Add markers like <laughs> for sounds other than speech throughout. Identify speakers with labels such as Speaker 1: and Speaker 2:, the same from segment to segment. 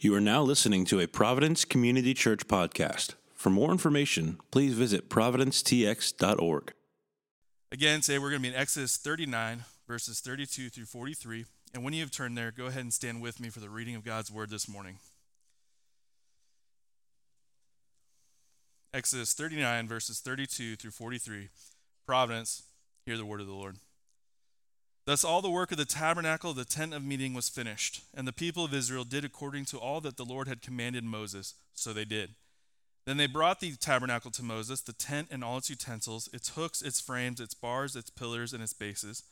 Speaker 1: You are now listening to a Providence Community Church podcast. For more information, please visit providencetx.org.
Speaker 2: Again, today we're going to be in Exodus 39, verses 32 through 43. And when you have turned there, go ahead and stand with me for the reading of God's word this morning. Exodus 39, verses 32 through 43. Providence, hear the word of the Lord. Thus all the work of the tabernacle of the tent of meeting was finished, and the people of Israel did according to all that the Lord had commanded Moses, so they did. Then they brought the tabernacle to Moses, the tent and all its utensils, its hooks, its frames, its bars, its pillars, and its bases,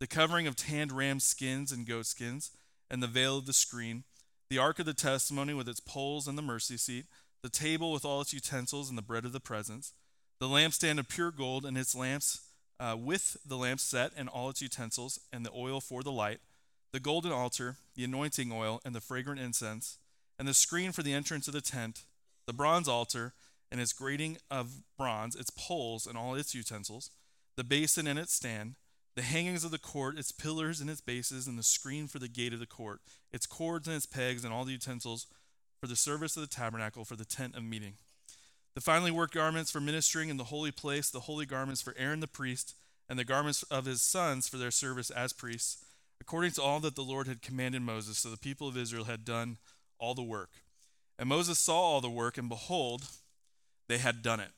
Speaker 2: the covering of tanned ram skins and goat skins, and the veil of the screen, the ark of the testimony with its poles and the mercy seat, the table with all its utensils and the bread of the presence, the lampstand of pure gold and its lamps uh, with the lamp set and all its utensils, and the oil for the light, the golden altar, the anointing oil, and the fragrant incense, and the screen for the entrance of the tent, the bronze altar, and its grating of bronze, its poles, and all its utensils, the basin and its stand, the hangings of the court, its pillars and its bases, and the screen for the gate of the court, its cords and its pegs, and all the utensils for the service of the tabernacle for the tent of meeting the finely worked garments for ministering in the holy place, the holy garments for Aaron the priest, and the garments of his sons for their service as priests, according to all that the Lord had commanded Moses. So the people of Israel had done all the work. And Moses saw all the work, and behold, they had done it.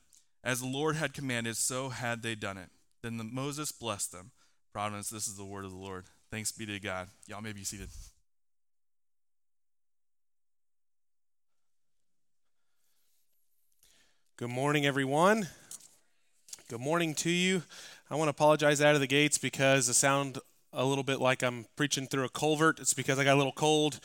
Speaker 2: As the Lord had commanded, so had they done it. Then the, Moses blessed them. Providence, this is the word of the Lord. Thanks be to God. Y'all may be seated.
Speaker 3: Good morning, everyone. Good morning to you. I want to apologize out of the gates because I sound a little bit like I'm preaching through a culvert. It's because I got a little cold,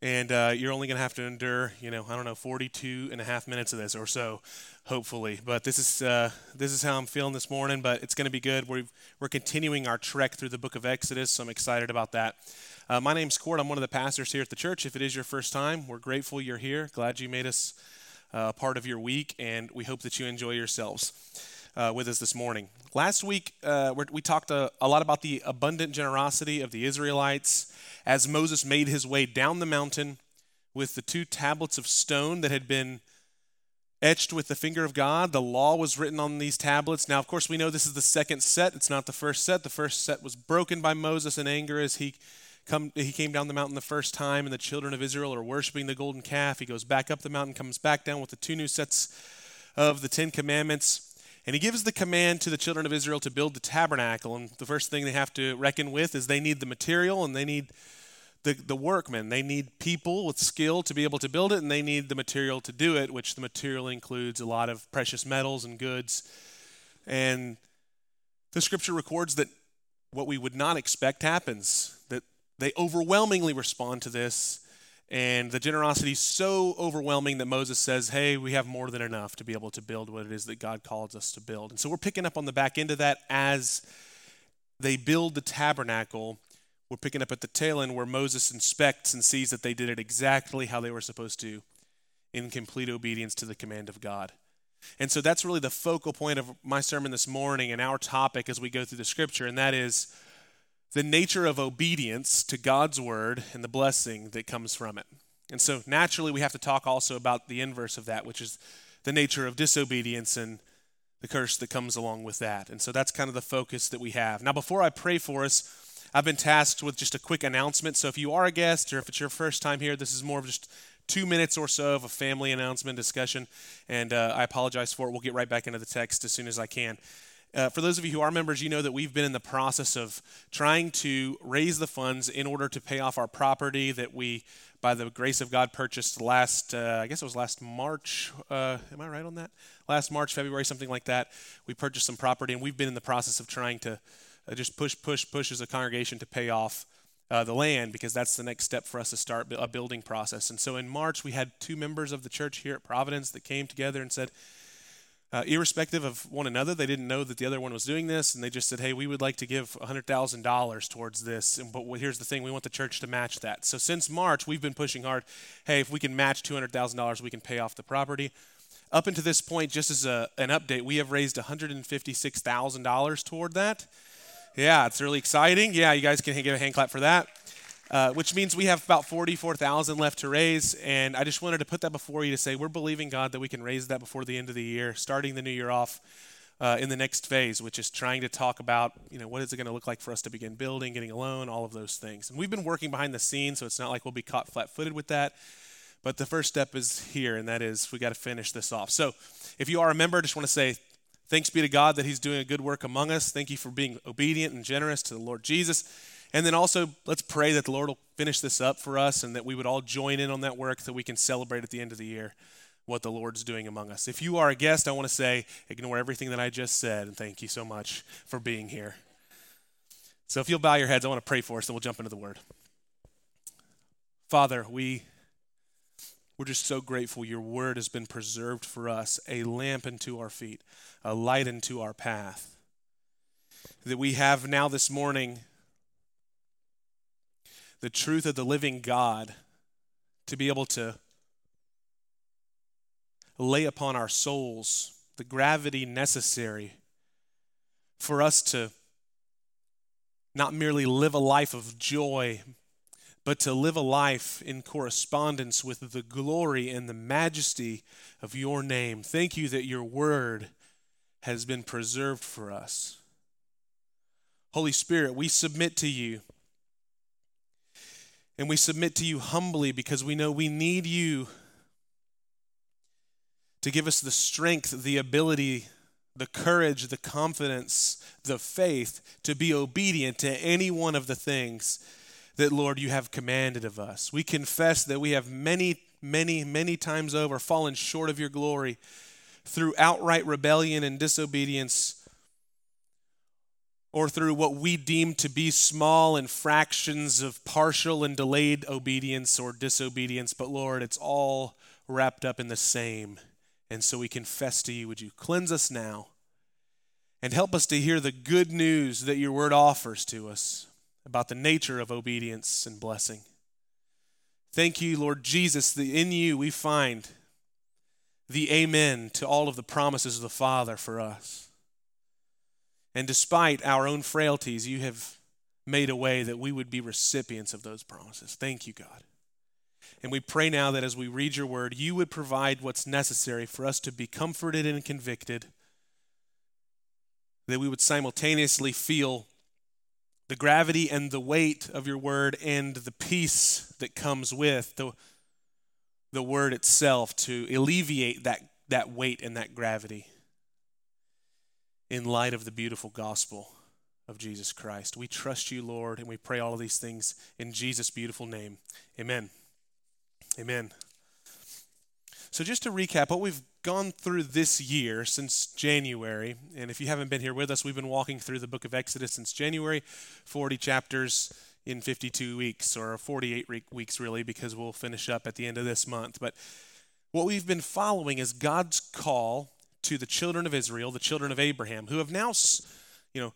Speaker 3: and uh, you're only going to have to endure, you know, I don't know, 42 and a half minutes of this or so, hopefully. But this is uh, this is how I'm feeling this morning. But it's going to be good. We're we're continuing our trek through the Book of Exodus, so I'm excited about that. Uh, my name's Kort. I'm one of the pastors here at the church. If it is your first time, we're grateful you're here. Glad you made us uh, part of your week, and we hope that you enjoy yourselves uh, with us this morning. Last week, uh, we talked a, a, lot about the abundant generosity of the Israelites as Moses made his way down the mountain with the two tablets of stone that had been etched with the finger of God. The law was written on these tablets. Now, of course, we know this is the second set. It's not the first set. The first set was broken by Moses in anger as he come, he came down the mountain the first time, and the children of Israel are worshiping the golden calf. He goes back up the mountain, comes back down with the two new sets of the Ten Commandments. And he gives the command to the children of Israel to build the tabernacle. And the first thing they have to reckon with is they need the material and they need the, the workmen. They need people with skill to be able to build it, and they need the material to do it, which the material includes a lot of precious metals and goods. And the scripture records that what we would not expect happens that they overwhelmingly respond to this. And the generosity is so overwhelming that Moses says, Hey, we have more than enough to be able to build what it is that God calls us to build. And so we're picking up on the back end of that as they build the tabernacle. We're picking up at the tail end where Moses inspects and sees that they did it exactly how they were supposed to in complete obedience to the command of God. And so that's really the focal point of my sermon this morning and our topic as we go through the scripture, and that is the nature of obedience to God's word and the blessing that comes from it. And so naturally, we have to talk also about the inverse of that, which is the nature of disobedience and the curse that comes along with that. And so that's kind of the focus that we have. Now, before I pray for us, I've been tasked with just a quick announcement. So if you are a guest or if it's your first time here, this is more of just two minutes or so of a family announcement discussion. And uh, I apologize for it. We'll get right back into the text as soon as I can. Uh, for those of you who are members, you know that we've been in the process of trying to raise the funds in order to pay off our property that we, by the grace of God, purchased last, uh, I guess it was last March. Uh, am I right on that? Last March, February, something like that. We purchased some property, and we've been in the process of trying to uh, just push, push, push as a congregation to pay off uh, the land because that's the next step for us to start a building process. And so in March, we had two members of the church here at Providence that came together and said, uh, irrespective of one another. They didn't know that the other one was doing this, and they just said, "Hey, we would like to give $100,000 towards this." And, but here's the thing: we want the church to match that. So since March, we've been pushing hard. Hey, if we can match $200,000, we can pay off the property. Up until this point, just as a, an update, we have raised $156,000 toward that. Yeah, it's really exciting. Yeah, you guys can give a hand clap for that. Uh, which means we have about 44,000 left to raise. And I just wanted to put that before you to say we're believing God that we can raise that before the end of the year, starting the new year off uh, in the next phase, which is trying to talk about, you know, what is it going to look like for us to begin building, getting a loan, all of those things. And we've been working behind the scenes, so it's not like we'll be caught flat-footed with that. But the first step is here, and that is we got to finish this off. So, if you are a member, I just want to say thanks be to God that He's doing a good work among us. Thank you for being obedient and generous to the Lord Jesus. And then also, let's pray that the Lord will finish this up for us and that we would all join in on that work that we can celebrate at the end of the year what the Lord's doing among us. If you are a guest, I want to say, ignore everything that I just said, and thank you so much for being here. So if you'll bow your heads, I want to pray for us, and we'll jump into the word. Father, we we're just so grateful your word has been preserved for us, a lamp unto our feet, a light unto our path. That we have now this morning the truth of the living God to be able to lay upon our souls the gravity necessary for us to not merely live a life of joy, but to live a life in correspondence with the glory and the majesty of your name. Thank you that your word has been preserved for us. Holy Spirit, we submit to you. And we submit to you humbly because we know we need you to give us the strength, the ability, the courage, the confidence, the faith to be obedient to any one of the things that, Lord, you have commanded of us. We confess that we have many, many, many times over fallen short of your glory through outright rebellion and disobedience or through what we deem to be small infractions of partial and delayed obedience or disobedience. But Lord, it's all wrapped up in the same. And so we confess to you, would you cleanse us now and help us to hear the good news that your word offers to us about the nature of obedience and blessing. Thank you, Lord Jesus, that in you we find the amen to all of the promises of the Father for us. And despite our own frailties, you have made a way that we would be recipients of those promises. Thank you, God. And we pray now that as we read your word, you would provide what's necessary for us to be comforted and convicted, that we would simultaneously feel the gravity and the weight of your word and the peace that comes with the, the word itself to alleviate that, that weight and that gravity in light of the beautiful gospel of Jesus Christ. We trust you, Lord, and we pray all of these things in Jesus' beautiful name. Amen. Amen. So, just to recap, what we've gone through this year since January, and if you haven't been here with us, we've been walking through the book of Exodus since January, 40 chapters in 52 weeks, or 48 weeks really, because we'll finish up at the end of this month. But what we've been following is God's call to the children of Israel, the children of Abraham, who have now, you know,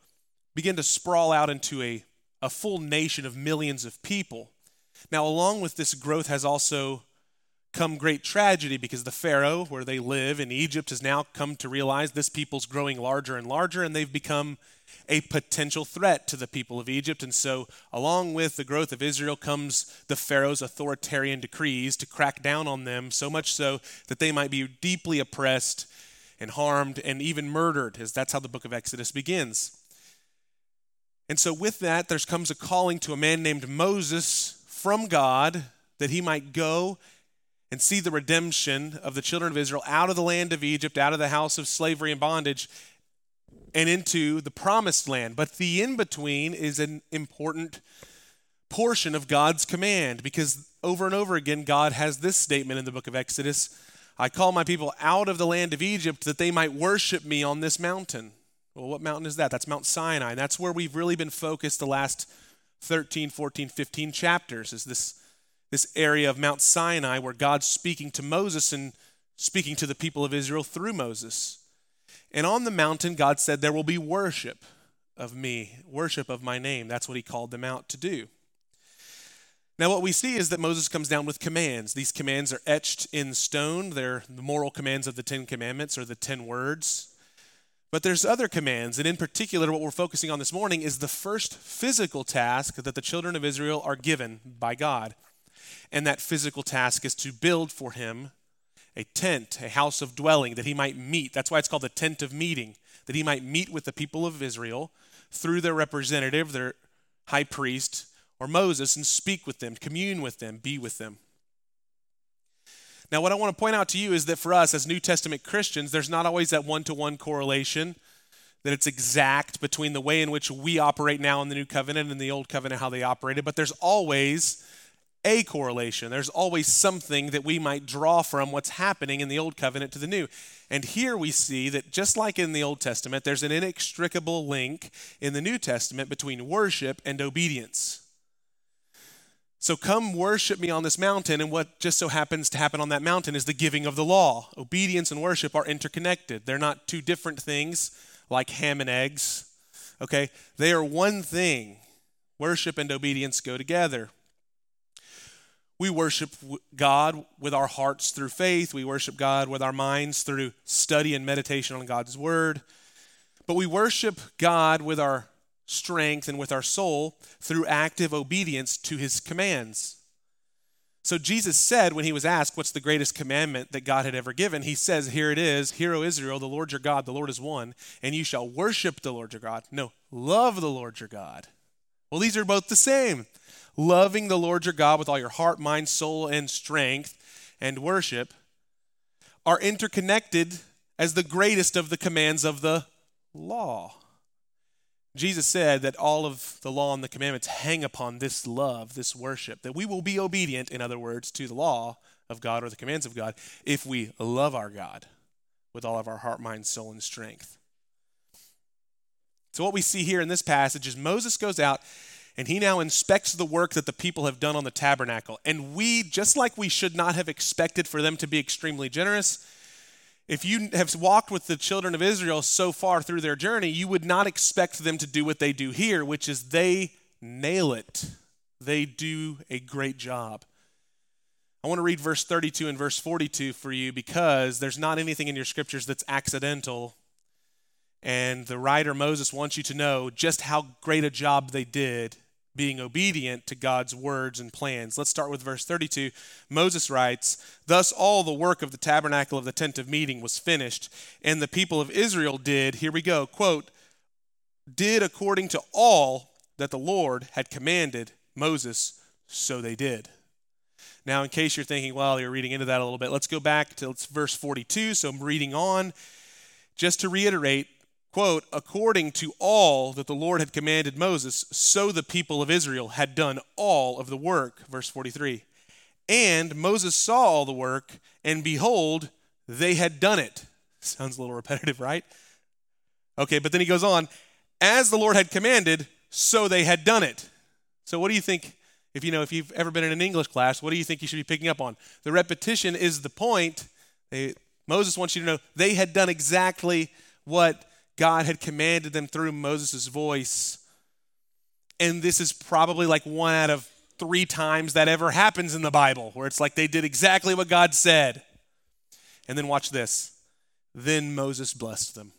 Speaker 3: begin to sprawl out into a, a full nation of millions of people. Now, along with this growth has also come great tragedy because the Pharaoh, where they live in Egypt, has now come to realize this people's growing larger and larger, and they've become a potential threat to the people of Egypt. And so, along with the growth of Israel, comes the Pharaoh's authoritarian decrees to crack down on them, so much so that they might be deeply oppressed and harmed and even murdered, as that's how the book of Exodus begins. And so, with that, there comes a calling to a man named Moses from God that he might go and see the redemption of the children of Israel out of the land of Egypt, out of the house of slavery and bondage, and into the promised land. But the in between is an important portion of God's command because over and over again, God has this statement in the book of Exodus I call my people out of the land of Egypt that they might worship me on this mountain. Well, what mountain is that? That's Mount Sinai. That's where we've really been focused the last 13, 14, 15 chapters is this, this area of Mount Sinai where God's speaking to Moses and speaking to the people of Israel through Moses. And on the mountain, God said, There will be worship of me, worship of my name. That's what he called them out to do. Now, what we see is that Moses comes down with commands. These commands are etched in stone. They're the moral commands of the Ten Commandments or the Ten Words. But there's other commands, and in particular, what we're focusing on this morning is the first physical task that the children of Israel are given by God. And that physical task is to build for him a tent, a house of dwelling, that he might meet. That's why it's called the tent of meeting, that he might meet with the people of Israel through their representative, their high priest, or Moses, and speak with them, commune with them, be with them. Now, what I want to point out to you is that for us as New Testament Christians, there's not always that one to one correlation, that it's exact between the way in which we operate now in the New Covenant and the Old Covenant, how they operated, but there's always a correlation. There's always something that we might draw from what's happening in the Old Covenant to the New. And here we see that just like in the Old Testament, there's an inextricable link in the New Testament between worship and obedience. So come worship me on this mountain, and what just so happens to happen on that mountain is the giving of the law. Obedience and worship are interconnected, they're not two different things like ham and eggs. Okay? They are one thing. Worship and obedience go together. We worship God with our hearts through faith. We worship God with our minds through study and meditation on God's word. But we worship God with our strength and with our soul through active obedience to his commands. So Jesus said when he was asked, What's the greatest commandment that God had ever given? He says, Here it is, Hear, O Israel, the Lord your God, the Lord is one, and you shall worship the Lord your God. No, love the Lord your God. Well, these are both the same. Loving the Lord your God with all your heart, mind, soul, and strength, and worship are interconnected as the greatest of the commands of the law. Jesus said that all of the law and the commandments hang upon this love, this worship, that we will be obedient, in other words, to the law of God or the commands of God if we love our God with all of our heart, mind, soul, and strength. So, what we see here in this passage is Moses goes out and he now inspects the work that the people have done on the tabernacle. And we, just like we should not have expected for them to be extremely generous, if you have walked with the children of Israel so far through their journey, you would not expect them to do what they do here, which is they nail it. They do a great job. I want to read verse 32 and verse 42 for you because there's not anything in your scriptures that's accidental. And the writer Moses wants you to know just how great a job they did being obedient to God's words and plans. Let's start with verse 32. Moses writes, Thus all the work of the tabernacle of the tent of meeting was finished, and the people of Israel did, here we go, quote, did according to all that the Lord had commanded Moses, so they did. Now, in case you're thinking, well, you're reading into that a little bit, let's go back to verse 42. So I'm reading on. Just to reiterate, quote, according to all that the Lord had commanded Moses, so the people of Israel had done all of the work. Verse 43. And Moses saw all the work, and behold, they had done it. <laughs> Sounds a little repetitive, right? Okay, but then he goes on, as the Lord had commanded, so they had done it. So what do you think if you know if you've ever been in an English class, what do you think you should be picking up on? The repetition is the point. They, Moses wants you to know they had done exactly what God had commanded them through Moses' voice. And this is probably like one out of three times that ever happens in the Bible, where it's like they did exactly what God said. And then watch this. Then Moses blessed them.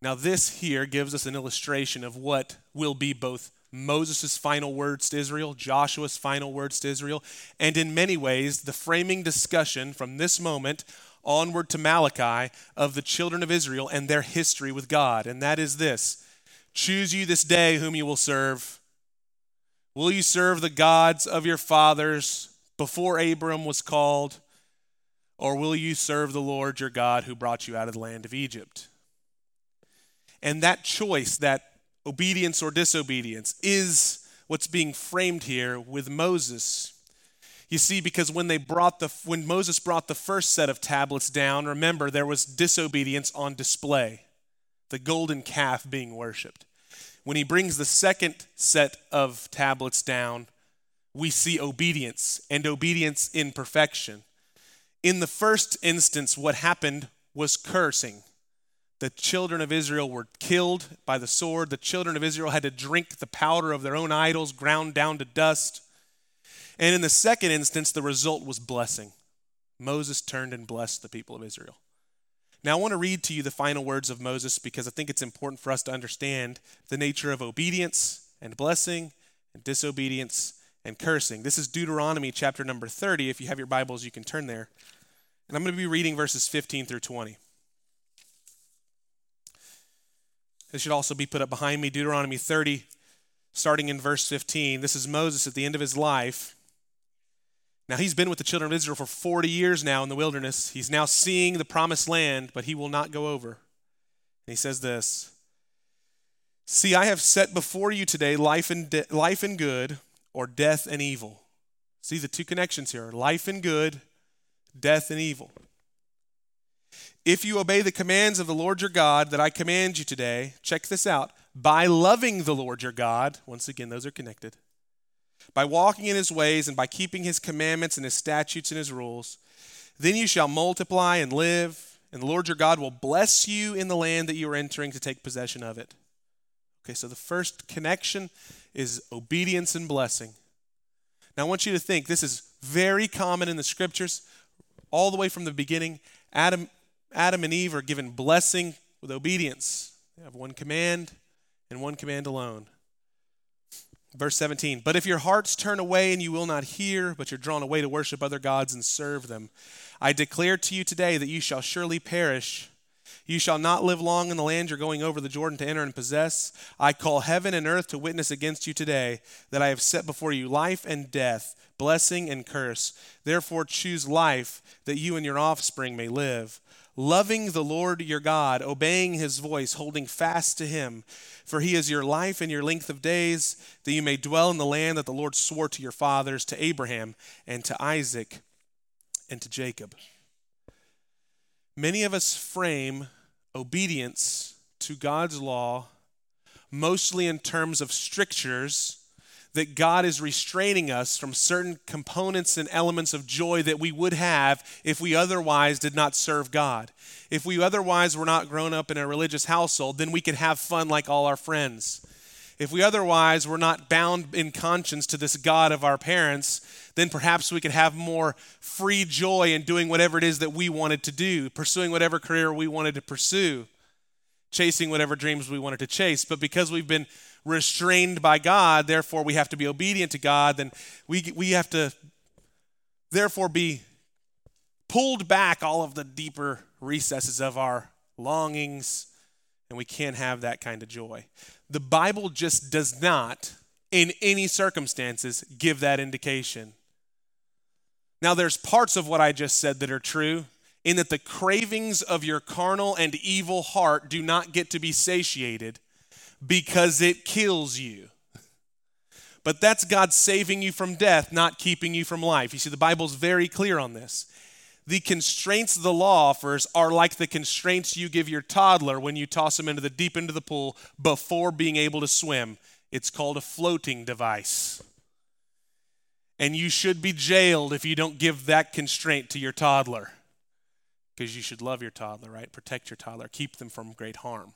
Speaker 3: Now, this here gives us an illustration of what will be both Moses' final words to Israel, Joshua's final words to Israel, and in many ways, the framing discussion from this moment onward to Malachi of the children of Israel and their history with God. And that is this Choose you this day whom you will serve. Will you serve the gods of your fathers before Abram was called? Or will you serve the Lord your God who brought you out of the land of Egypt? And that choice, that obedience or disobedience, is what's being framed here with Moses you see, because when they brought the when Moses brought the first set of tablets down, remember there was disobedience on display, the golden calf being worshipped. When he brings the second set of tablets down, we see obedience and obedience in perfection. In the first instance, what happened was cursing. The children of Israel were killed by the sword. The children of Israel had to drink the powder of their own idols, ground down to dust. And in the second instance, the result was blessing. Moses turned and blessed the people of Israel. Now, I want to read to you the final words of Moses because I think it's important for us to understand the nature of obedience and blessing and disobedience and cursing. This is Deuteronomy chapter number 30. If you have your Bibles, you can turn there. And I'm going to be reading verses 15 through 20. This should also be put up behind me Deuteronomy 30, starting in verse 15. This is Moses at the end of his life. Now, he's been with the children of Israel for 40 years now in the wilderness. He's now seeing the promised land, but he will not go over. And he says this See, I have set before you today life and, de- life and good, or death and evil. See the two connections here life and good, death and evil. If you obey the commands of the Lord your God that I command you today, check this out by loving the Lord your God, once again, those are connected, by walking in his ways and by keeping his commandments and his statutes and his rules, then you shall multiply and live, and the Lord your God will bless you in the land that you are entering to take possession of it. Okay, so the first connection is obedience and blessing. Now, I want you to think this is very common in the scriptures, all the way from the beginning. Adam, Adam and Eve are given blessing with obedience. They have one command and one command alone. Verse 17, but if your hearts turn away and you will not hear, but you're drawn away to worship other gods and serve them, I declare to you today that you shall surely perish. You shall not live long in the land you're going over the Jordan to enter and possess. I call heaven and earth to witness against you today that I have set before you life and death, blessing and curse. Therefore, choose life that you and your offspring may live loving the Lord your God, obeying his voice, holding fast to him. For he is your life and your length of days, that you may dwell in the land that the Lord swore to your fathers, to Abraham, and to Isaac, and to Jacob. Many of us frame obedience to God's law mostly in terms of strictures that God is restraining us from certain components and elements of joy that we would have if we otherwise did not serve God. If we otherwise were not grown up in a religious household, then we could have fun like all our friends. If we otherwise were not bound in conscience to this God of our parents, then perhaps we could have more free joy in doing whatever it is that we wanted to do, pursuing whatever career we wanted to pursue, chasing whatever dreams we wanted to chase. But because we've been restrained by God, therefore we have to be obedient to God, then we, we have to therefore be pulled back all of the deeper recesses of our longings, and we can't have that kind of joy. The Bible just does not, in any circumstances, give that indication. Now, there's parts of what I just said that are true, in that the cravings of your carnal and evil heart do not get to be satiated because it kills you. But that's God saving you from death, not keeping you from life. You see, the Bible's very clear on this. The constraints the law offers are like the constraints you give your toddler when you toss him into the deep of the pool before being able to swim. It's called a floating device. And you should be jailed if you don't give that constraint to your toddler. Because you should love your toddler, right? Protect your toddler, keep them from great harm.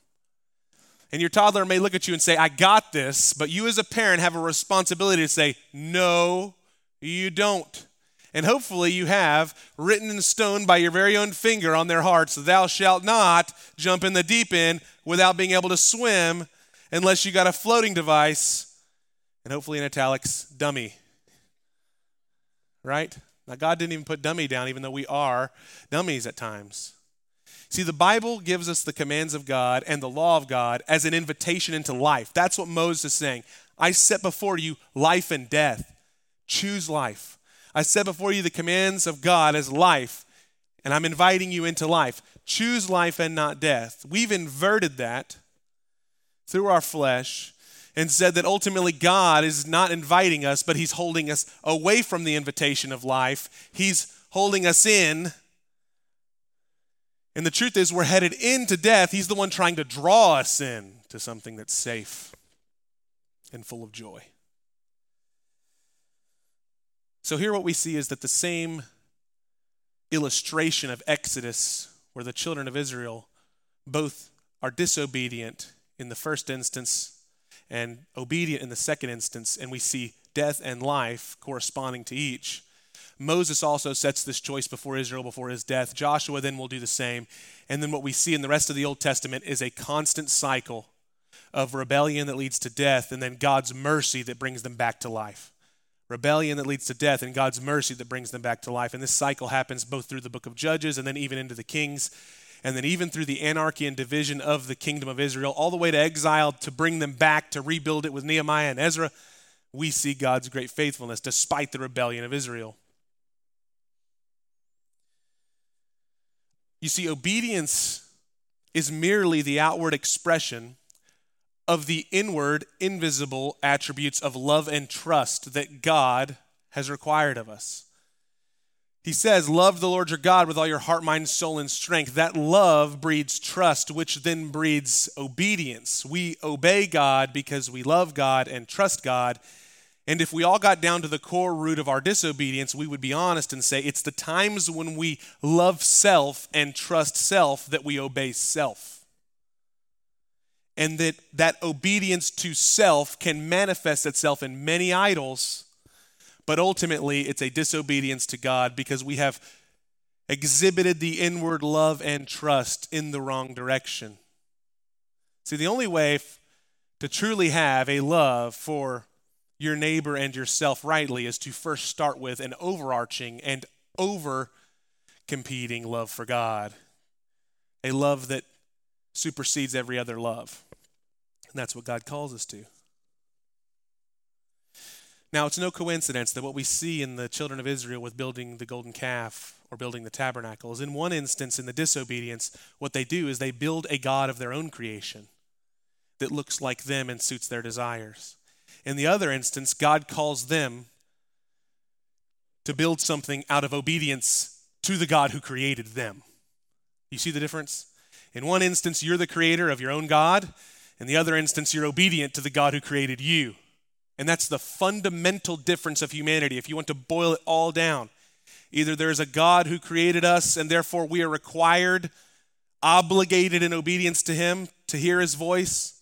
Speaker 3: And your toddler may look at you and say, I got this, but you as a parent have a responsibility to say, No, you don't. And hopefully you have written in stone by your very own finger on their hearts, Thou shalt not jump in the deep end without being able to swim unless you got a floating device, and hopefully in italics, dummy. Right? Now, God didn't even put dummy down, even though we are dummies at times. See, the Bible gives us the commands of God and the law of God as an invitation into life. That's what Moses is saying. I set before you life and death. Choose life. I set before you the commands of God as life, and I'm inviting you into life. Choose life and not death. We've inverted that through our flesh and said that ultimately God is not inviting us, but He's holding us away from the invitation of life. He's holding us in and the truth is, we're headed into death. He's the one trying to draw us in to something that's safe and full of joy. So, here what we see is that the same illustration of Exodus, where the children of Israel both are disobedient in the first instance and obedient in the second instance, and we see death and life corresponding to each. Moses also sets this choice before Israel before his death. Joshua then will do the same. And then what we see in the rest of the Old Testament is a constant cycle of rebellion that leads to death and then God's mercy that brings them back to life. Rebellion that leads to death and God's mercy that brings them back to life. And this cycle happens both through the book of Judges and then even into the Kings and then even through the anarchy and division of the kingdom of Israel, all the way to exile to bring them back to rebuild it with Nehemiah and Ezra, we see God's great faithfulness despite the rebellion of Israel. You see, obedience is merely the outward expression of the inward, invisible attributes of love and trust that God has required of us. He says, Love the Lord your God with all your heart, mind, soul, and strength. That love breeds trust, which then breeds obedience. We obey God because we love God and trust God. And if we all got down to the core root of our disobedience, we would be honest and say it's the times when we love self and trust self that we obey self. And that that obedience to self can manifest itself in many idols but ultimately, it's a disobedience to God because we have exhibited the inward love and trust in the wrong direction. See, the only way f- to truly have a love for your neighbor and yourself rightly is to first start with an overarching and over competing love for God, a love that supersedes every other love. And that's what God calls us to. Now, it's no coincidence that what we see in the children of Israel with building the golden calf or building the tabernacle is in one instance, in the disobedience, what they do is they build a God of their own creation that looks like them and suits their desires. In the other instance, God calls them to build something out of obedience to the God who created them. You see the difference? In one instance, you're the creator of your own God. In the other instance, you're obedient to the God who created you. And that's the fundamental difference of humanity. If you want to boil it all down, either there's a God who created us and therefore we are required, obligated in obedience to Him to hear His voice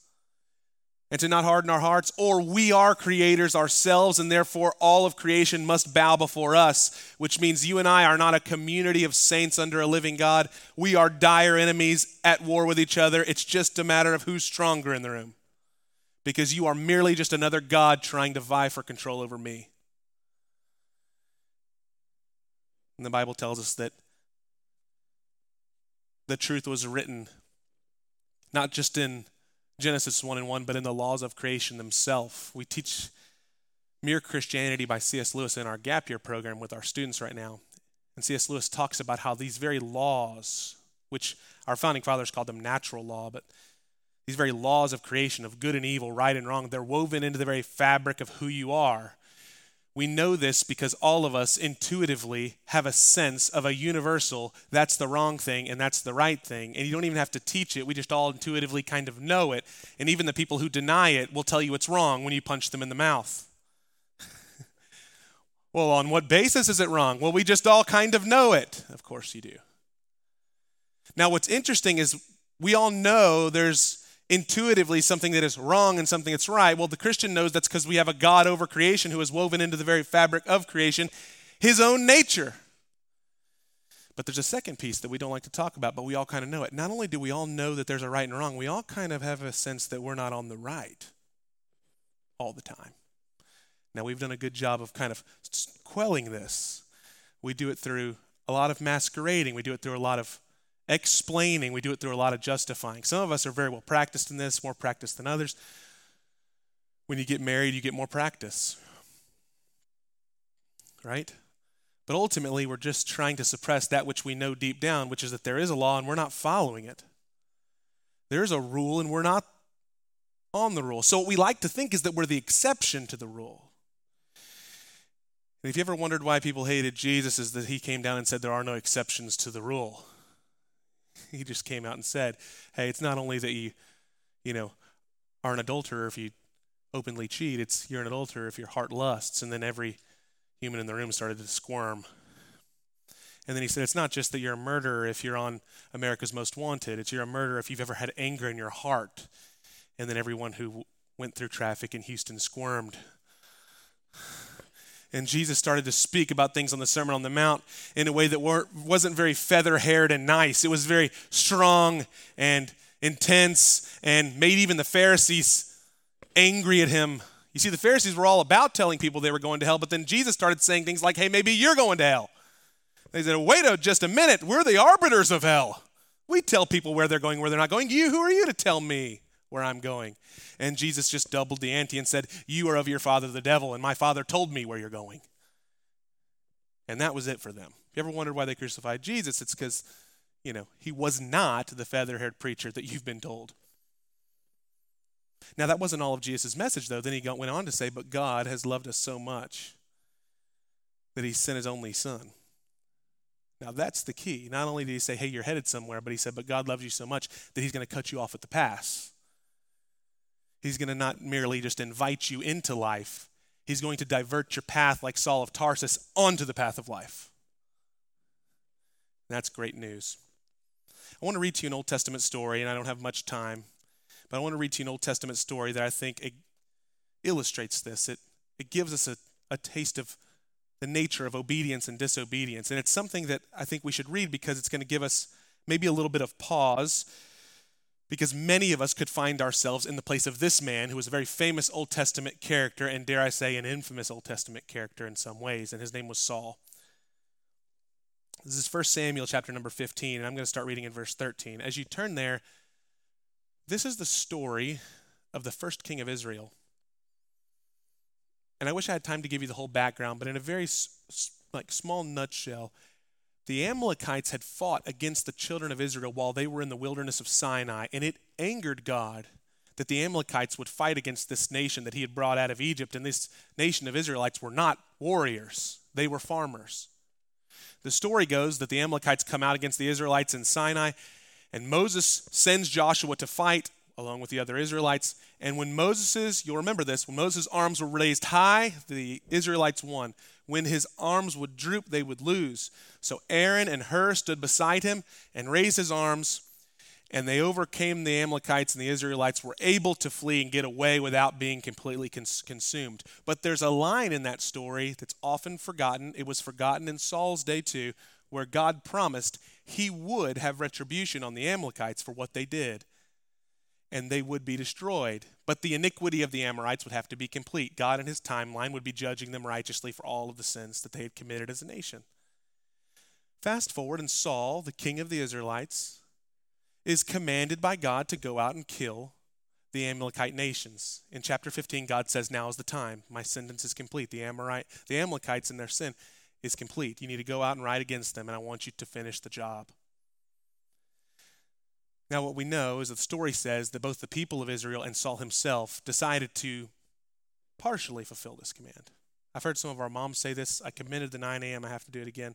Speaker 3: and to not harden our hearts, or we are creators ourselves and therefore all of creation must bow before us, which means you and I are not a community of saints under a living God. We are dire enemies at war with each other. It's just a matter of who's stronger in the room because you are merely just another God trying to vie for control over me. And the Bible tells us that the truth was written not just in Genesis 1 and 1, but in the laws of creation themselves. We teach Mere Christianity by C.S. Lewis in our gap year program with our students right now. And C.S. Lewis talks about how these very laws, which our founding fathers called them natural law, but these very laws of creation, of good and evil, right and wrong, they're woven into the very fabric of who you are. We know this because all of us intuitively have a sense of a universal, that's the wrong thing and that's the right thing. And you don't even have to teach it. We just all intuitively kind of know it. And even the people who deny it will tell you it's wrong when you punch them in the mouth. <laughs> well, on what basis is it wrong? Well, we just all kind of know it. Of course you do. Now, what's interesting is we all know there's intuitively something that is wrong and something that's right. Well, the Christian knows that's because we have a God over creation who is woven into the very fabric of creation, his own nature. But there's a second piece that we don't like to talk about, but we all kind of know it. Not only do we all know that there's a right and wrong, we all kind of have a sense that we're not on the right all the time. Now, we've done a good job of kind of quelling this. We do it through a lot of masquerading, we do it through a lot of explaining, we do it through a lot of justifying. Some of us are very well practiced in this, more practiced than others. When you get married, you get more practice. Right? But ultimately, we're just trying to suppress that which we know deep down, which is that there is a law and we're not following it. There is a rule and we're not on the rule. So, what we like to think is that we're the exception to the rule. And if you ever wondered why people hated Jesus, is that he came down and said there are no exceptions to the rule <laughs> he just came out and said, hey, it's not only that you, you know, are an adulterer if you openly cheat, it's you're an adulterer if your heart lusts. And then every human in the room started to squirm. And then he said, it's not just that you're a murderer if you're on America's Most Wanted, it's you're a murderer if you've ever had anger in your heart. And then everyone who went through traffic in Houston squirmed. And Jesus started to speak about things on the Sermon on the Mount in a way that wasn't very feather haired and nice. It was very strong and intense and made even the Pharisees angry at him. You see, the Pharisees were all about telling people they were going to hell, but then Jesus started saying things like, hey, maybe you're going to hell. They said, wait a, just a minute, we're the arbiters of hell. We tell people where they're going, where they're not going. You, who are you to tell me where I'm going? And Jesus just doubled the ante and said, You are of your father the devil, and my father told me where you're going. And that was it for them. If you ever wondered why they crucified Jesus, it's because, you know, he was not the feather haired preacher that you've been told. Now, that wasn't all of Jesus' message, though. Then he went on to say, But God has loved us so much that he sent his only son. Now, that's the key. Not only did he say, Hey, you're headed somewhere, but he said, But God loves you so much that he's going to cut you off at the pass. He's going to not merely just invite you into life, he's going to divert your path, like Saul of Tarsus, onto the path of life. That's great news. I want to read to you an Old Testament story, and I don't have much time, but I want to read to you an Old Testament story that I think it illustrates this. It, it gives us a, a taste of the nature of obedience and disobedience. And it's something that I think we should read because it's going to give us maybe a little bit of pause because many of us could find ourselves in the place of this man who was a very famous Old Testament character, and dare I say, an infamous Old Testament character in some ways, and his name was Saul. This is 1 Samuel chapter number 15, and I'm going to start reading in verse 13. As you turn there, this is the story of the first king of Israel. And I wish I had time to give you the whole background, but in a very like small nutshell, the Amalekites had fought against the children of Israel while they were in the wilderness of Sinai, and it angered God that the Amalekites would fight against this nation that he had brought out of Egypt. And this nation of Israelites were not warriors, they were farmers. The story goes that the Amalekites come out against the Israelites in Sinai, and Moses sends Joshua to fight along with the other Israelites. And when Moses's, you'll remember this, when Moses' arms were raised high, the Israelites won. When his arms would droop, they would lose. So Aaron and Hur stood beside him and raised his arms, and they overcame the Amalekites, and the Israelites were able to flee and get away without being completely cons- consumed. But there's a line in that story that's often forgotten. It was forgotten in Saul's day too, where God promised he would have retribution on the Amalekites for what they did and they would be destroyed. But the iniquity of the Amorites would have to be complete. God, in his timeline, would be judging them righteously for all of the sins that they had committed as a nation. Fast forward, and Saul, the king of the Israelites, is commanded by God to go out and kill the Amalekite nations. In chapter 15, God says, Now is the time. My sentence is complete. The, Amorite, the Amalekites and their sin is complete. You need to go out and fight against them, and I want you to finish the job. Now, what we know is that the story says that both the people of Israel and Saul himself decided to partially fulfill this command. I've heard some of our moms say this. I committed the 9 a.m. I have to do it again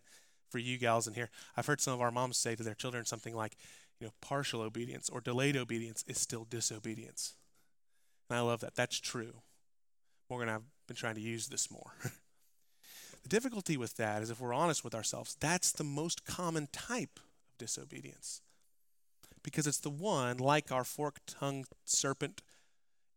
Speaker 3: for you gals in here. I've heard some of our moms say to their children something like, you know, partial obedience or delayed obedience is still disobedience. And I love that. That's true. Morgan and I have been trying to use this more. <laughs> the difficulty with that is if we're honest with ourselves, that's the most common type of disobedience because it's the one, like our fork tongued serpent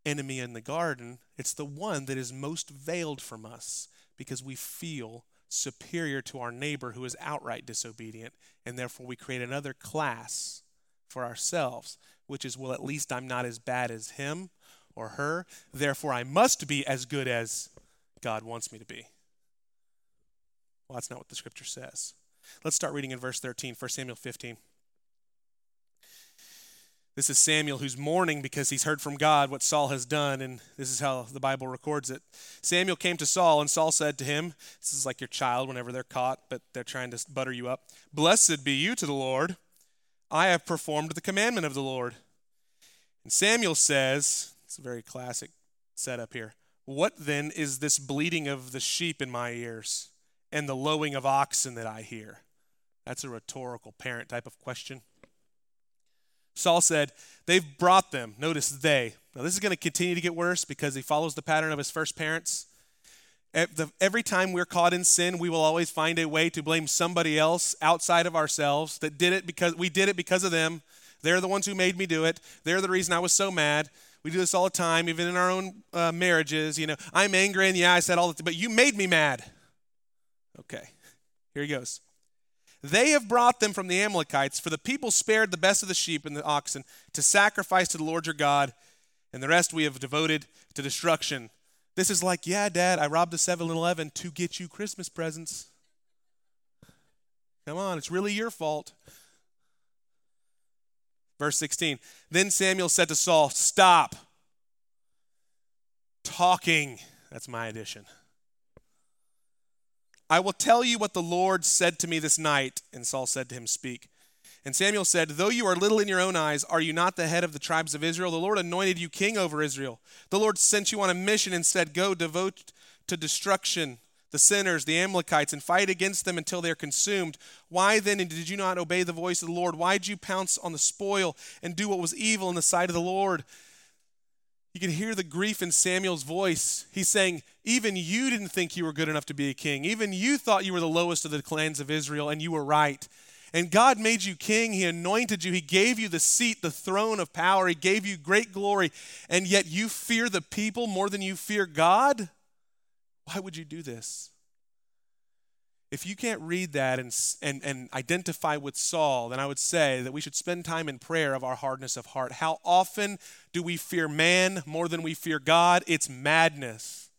Speaker 3: enemy in the garden, it's the one that is most veiled from us because we feel superior to our neighbor who is outright disobedient, and therefore we create another class for ourselves, which is, well, at least I'm not as bad as him or her, therefore I must be as good as God wants me to be. Well, that's not what the scripture says. Let's start reading in verse 13, 1 Samuel 15. This is Samuel who's mourning because he's heard from God what Saul has done, and this is how the Bible records it. Samuel came to Saul, and Saul said to him, This is like your child whenever they're caught, but they're trying to butter you up. Blessed be you to the Lord. I have performed the commandment of the Lord. And Samuel says, It's a very classic setup here. What then is this bleating of the sheep in my ears and the lowing of oxen that I hear? That's a rhetorical parent type of question. Saul said, They've brought them. Notice they. Now, this is going to continue to get worse because he follows the pattern of his first parents. Every time we're caught in sin, we will always find a way to blame somebody else outside of ourselves that did it because we did it because of them. They're the ones who made me do it. They're the reason I was so mad. We do this all the time, even in our own uh, marriages. You know, I'm angry, and yeah, I said all the, time, but you made me mad. Okay, here he goes. They have brought them from the Amalekites, for the people spared the best of the sheep and the oxen to sacrifice to the Lord your God, and the rest we have devoted to destruction. This is like, yeah, Dad, I robbed a 7 Eleven to get you Christmas presents. Come on, it's really your fault. Verse 16 Then Samuel said to Saul, Stop talking. That's my addition. I will tell you what the Lord said to me this night. And Saul said to him, Speak. And Samuel said, Though you are little in your own eyes, are you not the head of the tribes of Israel? The Lord anointed you king over Israel. The Lord sent you on a mission and said, Go devote to destruction the sinners, the Amalekites, and fight against them until they are consumed. Why then did you not obey the voice of the Lord? Why did you pounce on the spoil and do what was evil in the sight of the Lord? You can hear the grief in Samuel's voice. He's saying, Even you didn't think you were good enough to be a king. Even you thought you were the lowest of the clans of Israel, and you were right. And God made you king. He anointed you. He gave you the seat, the throne of power. He gave you great glory. And yet you fear the people more than you fear God? Why would you do this? If you can't read that and, and, and identify with Saul, then I would say that we should spend time in prayer of our hardness of heart. How often do we fear man more than we fear God? It's madness.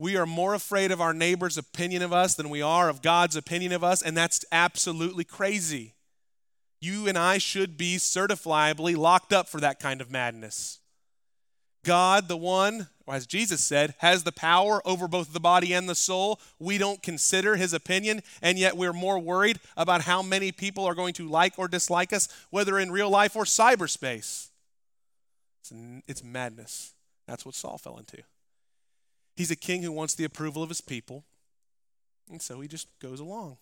Speaker 3: We are more afraid of our neighbor's opinion of us than we are of God's opinion of us, and that's absolutely crazy. You and I should be certifiably locked up for that kind of madness. God, the one, as Jesus said, has the power over both the body and the soul. We don't consider his opinion, and yet we're more worried about how many people are going to like or dislike us, whether in real life or cyberspace. It's, it's madness. That's what Saul fell into. He's a king who wants the approval of his people, and so he just goes along.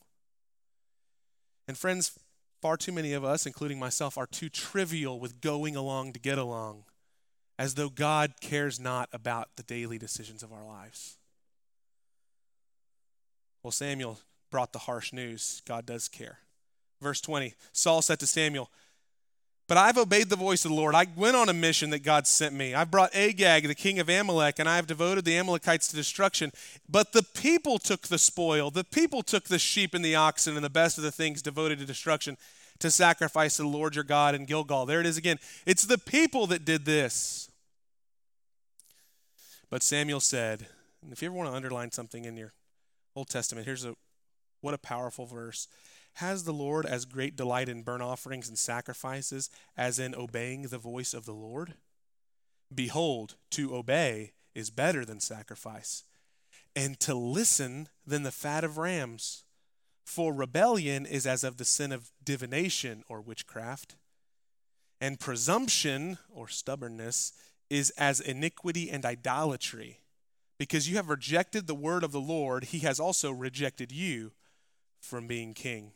Speaker 3: And friends, far too many of us, including myself, are too trivial with going along to get along as though God cares not about the daily decisions of our lives. Well, Samuel brought the harsh news. God does care. Verse 20 Saul said to Samuel, But I've obeyed the voice of the Lord. I went on a mission that God sent me. I've brought Agag, the king of Amalek, and I have devoted the Amalekites to destruction. But the people took the spoil. The people took the sheep and the oxen and the best of the things devoted to destruction to sacrifice to the Lord your God in Gilgal. There it is again. It's the people that did this. But Samuel said, and if you ever want to underline something in your Old Testament, here's a what a powerful verse. Has the Lord as great delight in burnt offerings and sacrifices as in obeying the voice of the Lord? Behold, to obey is better than sacrifice, and to listen than the fat of rams. For rebellion is as of the sin of divination or witchcraft, and presumption or stubbornness is as iniquity and idolatry. Because you have rejected the word of the Lord, he has also rejected you from being king.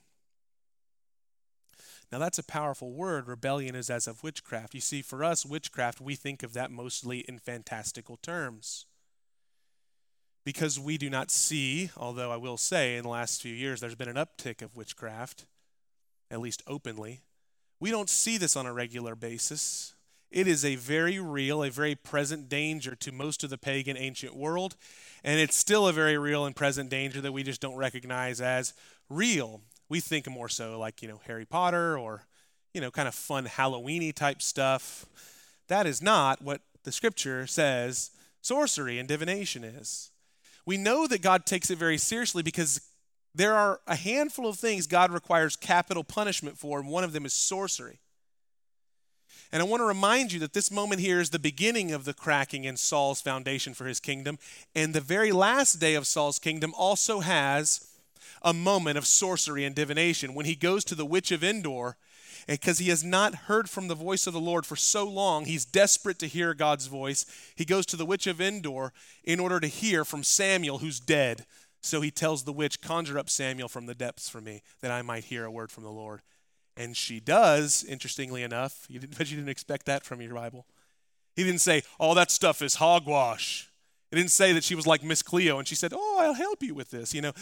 Speaker 3: Now, that's a powerful word. Rebellion is as of witchcraft. You see, for us, witchcraft, we think of that mostly in fantastical terms. Because we do not see, although I will say in the last few years there's been an uptick of witchcraft, at least openly. We don't see this on a regular basis. It is a very real, a very present danger to most of the pagan ancient world, and it's still a very real and present danger that we just don't recognize as real. We think more so like, you know, Harry Potter or, you know, kind of fun Halloweeny type stuff. That is not what the scripture says sorcery and divination is. We know that God takes it very seriously because there are a handful of things God requires capital punishment for, and one of them is sorcery. And I want to remind you that this moment here is the beginning of the cracking in Saul's foundation for his kingdom. And the very last day of Saul's kingdom also has a moment of sorcery and divination when he goes to the witch of Endor. Because he has not heard from the voice of the Lord for so long, he's desperate to hear God's voice. He goes to the witch of Endor in order to hear from Samuel, who's dead. So he tells the witch, Conjure up Samuel from the depths for me, that I might hear a word from the Lord. And she does, interestingly enough. You <laughs> but you didn't expect that from your Bible. He didn't say, all that stuff is hogwash. It didn't say that she was like Miss Cleo and she said, oh, I'll help you with this. You know,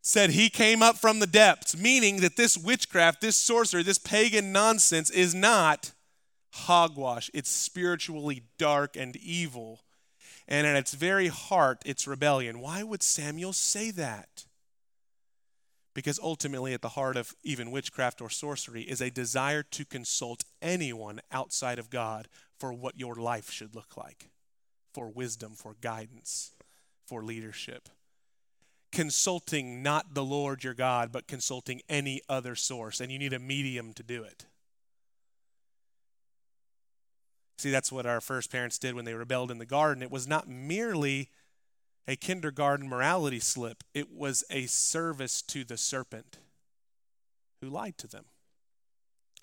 Speaker 3: said he came up from the depths, meaning that this witchcraft, this sorcery, this pagan nonsense is not hogwash. It's spiritually dark and evil. And at its very heart, it's rebellion. Why would Samuel say that? Because ultimately, at the heart of even witchcraft or sorcery is a desire to consult anyone outside of God for what your life should look like, for wisdom, for guidance, for leadership. Consulting not the Lord your God, but consulting any other source, and you need a medium to do it. See, that's what our first parents did when they rebelled in the garden. It was not merely a kindergarten morality slip, it was a service to the serpent who lied to them.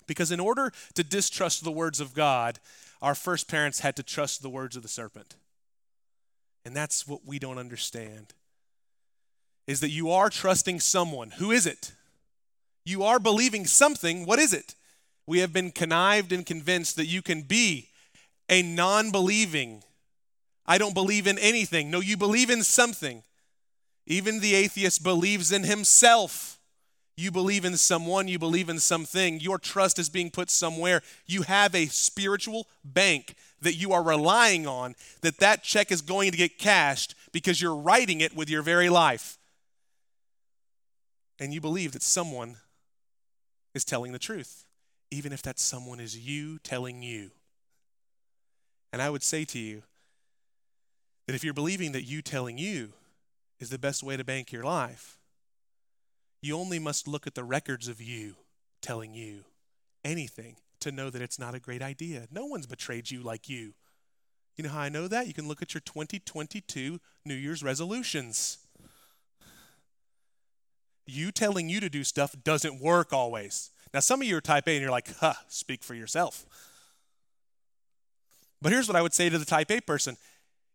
Speaker 3: Because in order to distrust the words of God, our first parents had to trust the words of the serpent. And that's what we don't understand. Is that you are trusting someone. Who is it? You are believing something. What is it? We have been connived and convinced that you can be a non believing, I don't believe in anything. No, you believe in something. Even the atheist believes in himself. You believe in someone, you believe in something. Your trust is being put somewhere. You have a spiritual bank that you are relying on that that check is going to get cashed because you're writing it with your very life. And you believe that someone is telling the truth, even if that someone is you telling you. And I would say to you that if you're believing that you telling you is the best way to bank your life, you only must look at the records of you telling you anything to know that it's not a great idea. No one's betrayed you like you. You know how I know that? You can look at your 2022 New Year's resolutions. You telling you to do stuff doesn't work always. Now, some of you are type A and you're like, huh, speak for yourself. But here's what I would say to the type A person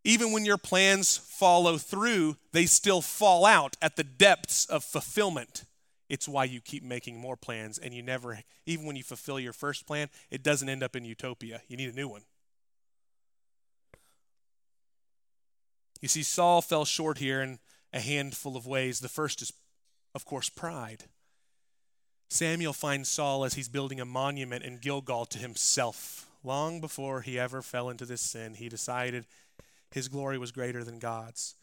Speaker 3: even when your plans follow through, they still fall out at the depths of fulfillment. It's why you keep making more plans and you never, even when you fulfill your first plan, it doesn't end up in utopia. You need a new one. You see, Saul fell short here in a handful of ways. The first is, of course, pride. Samuel finds Saul as he's building a monument in Gilgal to himself long before he ever fell into this sin, he decided his glory was greater than God's.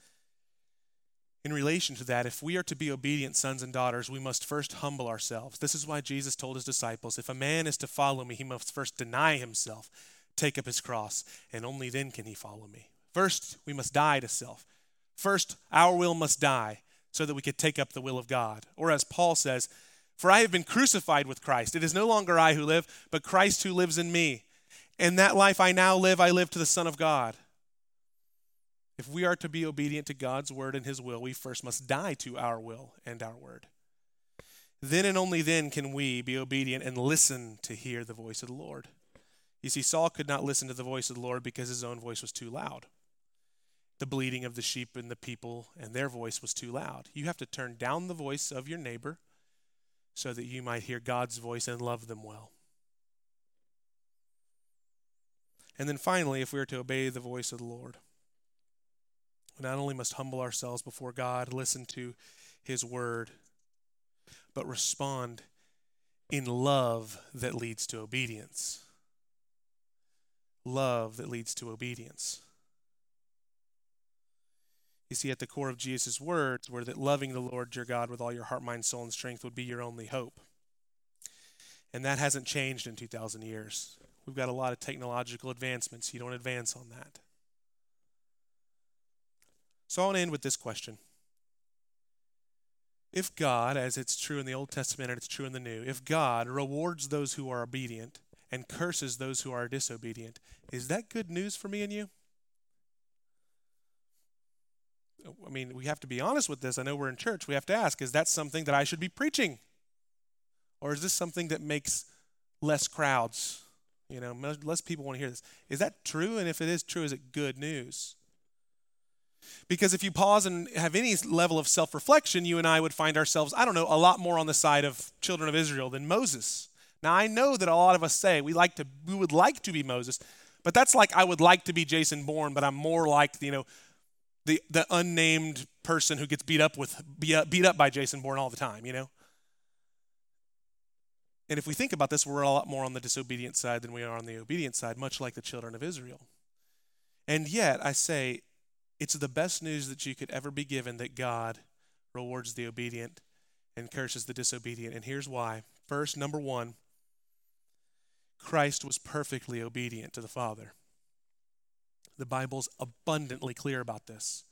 Speaker 3: In relation to that, if we are to be obedient sons and daughters, we must first humble ourselves. This is why Jesus told his disciples if a man is to follow me, he must first deny himself, take up his cross, and only then can he follow me. First, we must die to self. First, our will must die so that we could take up the will of God. Or as Paul says, For I have been crucified with Christ. It is no longer I who live, but Christ who lives in me. And that life I now live, I live to the Son of God. If we are to be obedient to God's word and his will, we first must die to our will and our word. Then and only then can we be obedient and listen to hear the voice of the Lord. You see, Saul could not listen to the voice of the Lord because his own voice was too loud. The bleating of the sheep and the people and their voice was too loud. You have to turn down the voice of your neighbor so that you might hear God's voice and love them well. And then finally, if we are to obey the voice of the Lord, we not only must humble ourselves before God, listen to his word, but respond in love that leads to obedience. Love that leads to obedience. You see, at the core of Jesus' words were that loving the Lord your God with all your heart, mind, soul, and strength would be your only hope. And that hasn't changed in 2,000 years. We've got a lot of technological advancements. You don't advance on that. So I want to end with this question. If God, as it's true in the Old Testament and it's true in the New, if God rewards those who are obedient and curses those who are disobedient, is that good news for me and you? I mean, we have to be honest with this. I know we're in church. We have to ask is that something that I should be preaching? Or is this something that makes less crowds? You know, less people want to hear this. Is that true? And if it is true, is it good news? Because if you pause and have any level of self reflection, you and I would find ourselves, I don't know, a lot more on the side of children of Israel than Moses. Now, I know that a lot of us say we, like to, we would like to be Moses, but that's like I would like to be Jason Bourne, but I'm more like, you know, the, the unnamed person who gets beat up with beat up, uh, beat up by Jason Bourne all the time, you know? And if we think about this, we're a lot more on the disobedient side than we are on the obedient side, much like the children of Israel. And yet, I say, it's the best news that you could ever be given that God rewards the obedient and curses the disobedient. And here's why. First, number one, Christ was perfectly obedient to the Father. The Bible's abundantly clear about this.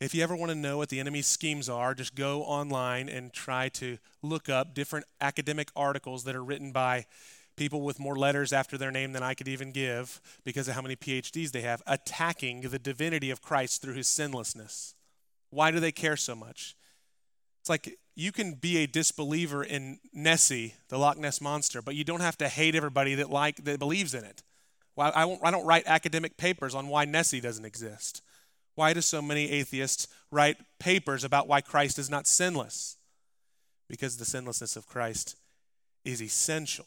Speaker 3: If you ever want to know what the enemy's schemes are, just go online and try to look up different academic articles that are written by people with more letters after their name than I could even give because of how many PhDs they have, attacking the divinity of Christ through his sinlessness. Why do they care so much? It's like you can be a disbeliever in Nessie, the Loch Ness monster, but you don't have to hate everybody that like that believes in it. Why I, I don't write academic papers on why Nessie doesn't exist. Why do so many atheists write papers about why Christ is not sinless? Because the sinlessness of Christ is essential.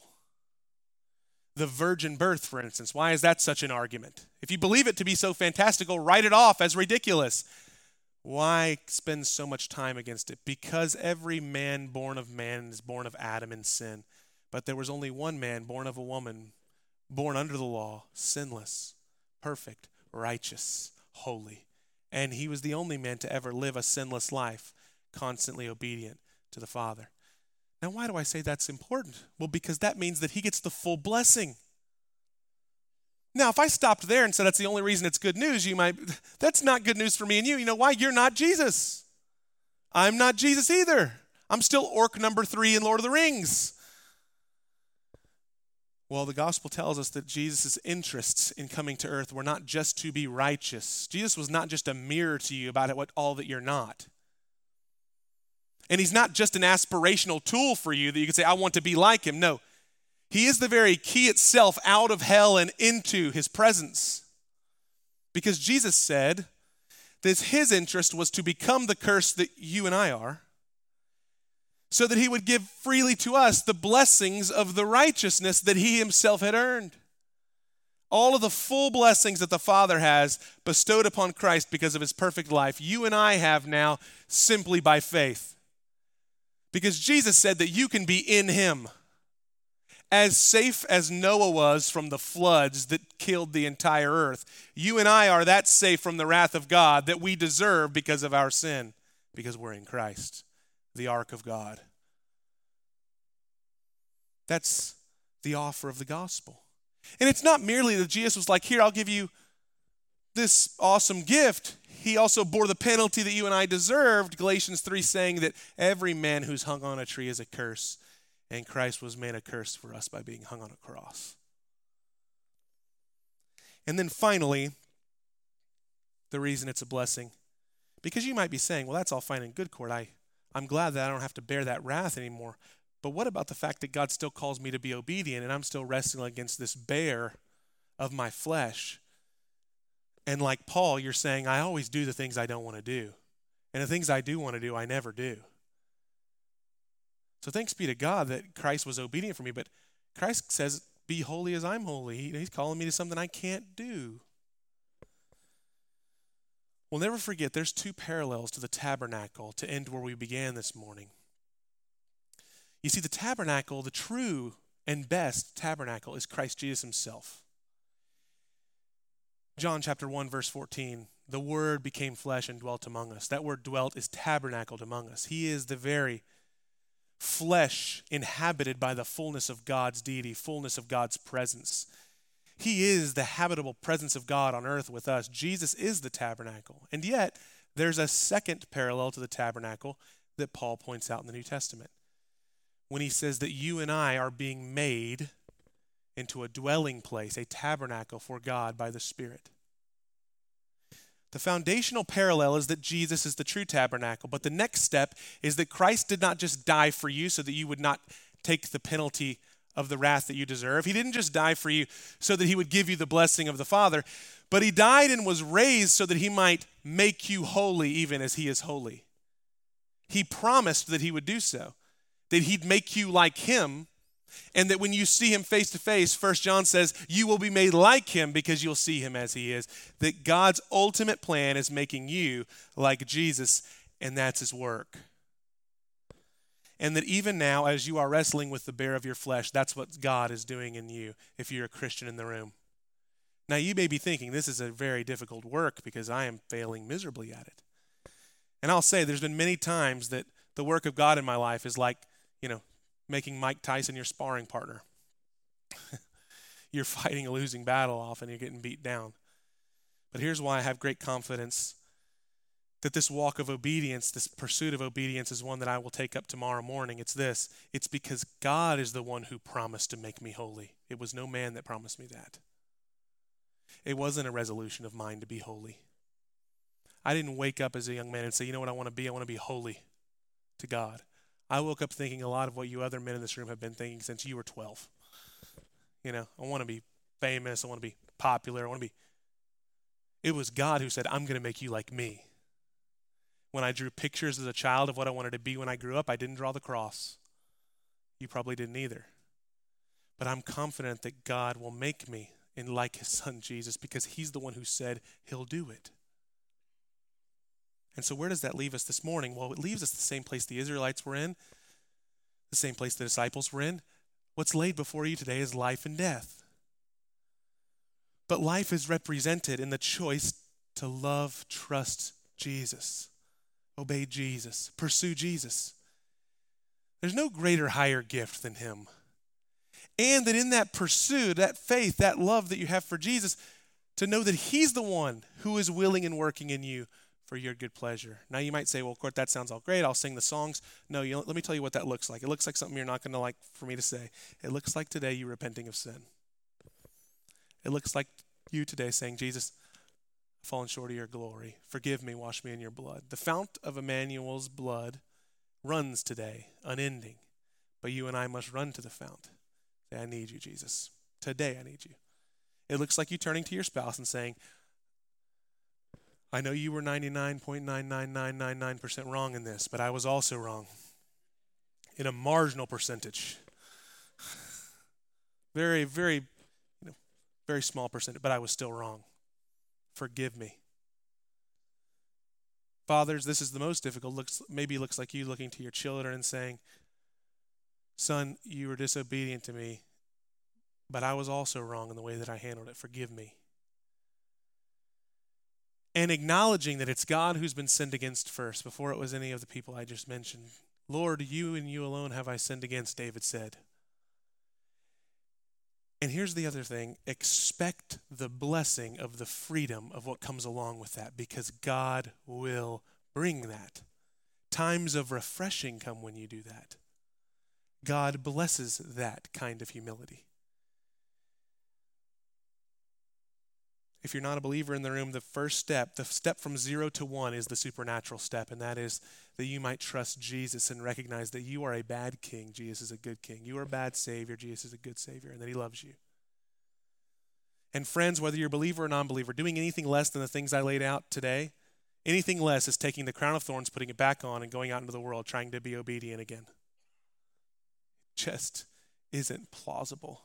Speaker 3: The virgin birth, for instance, why is that such an argument? If you believe it to be so fantastical, write it off as ridiculous. Why spend so much time against it? Because every man born of man is born of Adam in sin. But there was only one man born of a woman, born under the law, sinless, perfect, righteous, holy. And he was the only man to ever live a sinless life, constantly obedient to the Father. Now, why do I say that's important? Well, because that means that he gets the full blessing. Now, if I stopped there and said that's the only reason it's good news, you might, <laughs> that's not good news for me and you. You know why? You're not Jesus. I'm not Jesus either. I'm still orc number three in Lord of the Rings. Well, the gospel tells us that Jesus' interests in coming to earth were not just to be righteous. Jesus was not just a mirror to you about what all that you're not. And he's not just an aspirational tool for you that you can say, I want to be like him. No, he is the very key itself out of hell and into his presence. Because Jesus said that his interest was to become the curse that you and I are so that he would give freely to us the blessings of the righteousness that he himself had earned. All of the full blessings that the Father has bestowed upon Christ because of his perfect life, you and I have now simply by faith. Because Jesus said that you can be in him. As safe as Noah was from the floods that killed the entire earth, you and I are that safe from the wrath of God that we deserve because of our sin, because we're in Christ the ark of God. That's the offer of the gospel. And it's not merely that Jesus was like, Here, I'll give you this awesome gift. He also bore the penalty that you and I deserved. Galatians 3 saying that every man who's hung on a tree is a curse, and Christ was made a curse for us by being hung on a cross. And then finally, the reason it's a blessing. Because you might be saying, well, that's all fine and good, Kort. I, I'm glad that I don't have to bear that wrath anymore. But what about the fact that God still calls me to be obedient and I'm still wrestling against this bear of my flesh? And like Paul, you're saying, I always do the things I don't want to do. And the things I do want to do, I never do. So thanks be to God that Christ was obedient for me. But Christ says, Be holy as I'm holy. He's calling me to something I can't do. We'll never forget there's two parallels to the tabernacle to end where we began this morning. You see, the tabernacle, the true and best tabernacle, is Christ Jesus himself. John chapter 1, verse 14 the Word became flesh and dwelt among us. That word dwelt is tabernacled among us. He is the very flesh inhabited by the fullness of God's deity, fullness of God's presence. He is the habitable presence of God on earth with us. Jesus is the tabernacle. And yet, there's a second parallel to the tabernacle that Paul points out in the New Testament when he says that you and I are being made into a dwelling place, a tabernacle for God by the Spirit. The foundational parallel is that Jesus is the true tabernacle, but the next step is that Christ did not just die for you so that you would not take the penalty of the wrath that you deserve. He didn't just die for you so that he would give you the blessing of the Father, but he died and was raised so that he might make you holy even as he is holy. He promised that he would do so, that he'd make you like him, and that when you see him face to face, First John says, you will be made like him because you'll see him as he is. That God's ultimate plan is making you like Jesus, and that's his work. And that even now, as you are wrestling with the bear of your flesh, that's what God is doing in you if you're a Christian in the room. Now, you may be thinking this is a very difficult work because I am failing miserably at it. And I'll say there's been many times that the work of God in my life is like, you know, making Mike Tyson your sparring partner. <laughs> you're fighting a losing battle often, you're getting beat down. But here's why I have great confidence that this walk of obedience, this pursuit of obedience, is one that I will take up tomorrow morning. It's this it's because God is the one who promised to make me holy. It was no man that promised me that. It wasn't a resolution of mine to be holy. I didn't wake up as a young man and say, you know what I want to be? I want to be holy to God. I woke up thinking a lot of what you other men in this room have been thinking since you were 12. You know, I want to be famous. I want to be popular. I want to be. It was God who said, I'm going to make you like me. When I drew pictures as a child of what I wanted to be when I grew up, I didn't draw the cross. You probably didn't either. But I'm confident that God will make me in like his son Jesus because he's the one who said he'll do it. And so, where does that leave us this morning? Well, it leaves us the same place the Israelites were in, the same place the disciples were in. What's laid before you today is life and death. But life is represented in the choice to love, trust Jesus, obey Jesus, pursue Jesus. There's no greater, higher gift than Him. And that in that pursuit, that faith, that love that you have for Jesus, to know that He's the one who is willing and working in you for your good pleasure. Now you might say, well, Kort, that sounds all great. I'll sing the songs. No, you let me tell you what that looks like. It looks like something you're not going to like for me to say. It looks like today you repenting of sin. It looks like you today saying, Jesus, I've fallen short of your glory. Forgive me, wash me in your blood. The fount of Emmanuel's blood runs today, unending. But you and I must run to the fount. Say, I need you, Jesus. Today I need you. It looks like you turning to your spouse and saying, I know you were 99.99999% wrong in this, but I was also wrong in a marginal percentage. <sighs> Very, very, you know, very small percentage, but I was still wrong. Forgive me. Fathers, this is the most difficult. Looks maybe looks like you looking to your children and saying, "Son, you were disobedient to me, but I was also wrong in the way that I handled it. Forgive me." And acknowledging that it's God who's been sinned against first, before it was any of the people I just mentioned. Lord, you and you alone have I sinned against, David said. And here's the other thing expect the blessing of the freedom of what comes along with that, because God will bring that. Times of refreshing come when you do that. God blesses that kind of humility. If you're not a believer in the room, the first step, the step from zero to one, is the supernatural step, and that is that you might trust Jesus and recognize that you are a bad king, Jesus is a good king. You are a bad Savior, Jesus is a good Savior, and that He loves you. And friends, whether you're a believer or non believer, doing anything less than the things I laid out today, anything less is taking the crown of thorns, putting it back on, and going out into the world trying to be obedient again. Just isn't plausible.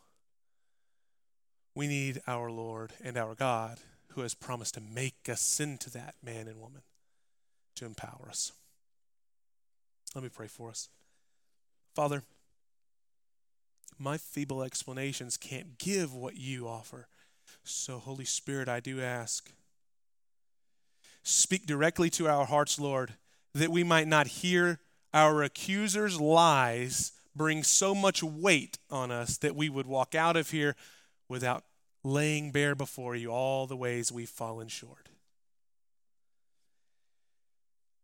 Speaker 3: We need our Lord and our God who has promised to make us into that man and woman to empower us. Let me pray for us. Father, my feeble explanations can't give what you offer. So, Holy Spirit, I do ask, speak directly to our hearts, Lord, that we might not hear our accuser's lies bring so much weight on us that we would walk out of here without laying bare before you all the ways we've fallen short.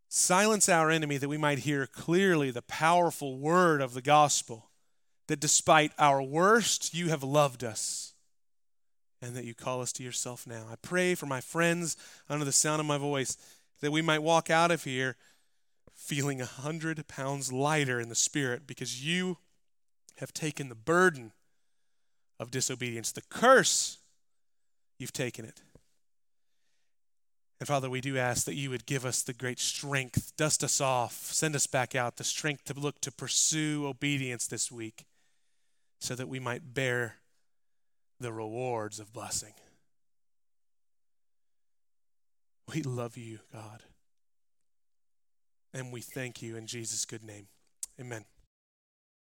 Speaker 3: Silence our enemy that we might hear clearly the powerful word of the gospel that despite our worst, you have loved us and that you call us to yourself now. I pray for my friends under the sound of my voice that we might walk out of here feeling a hundred pounds lighter in the spirit because you have taken the burden of disobedience. The curse, you've taken it. And Father, we do ask that you would give us the great strength, dust us off, send us back out, the strength to look to pursue obedience this week so that we might bear the rewards of blessing. We love you, God. And we thank you in Jesus' good name. Amen.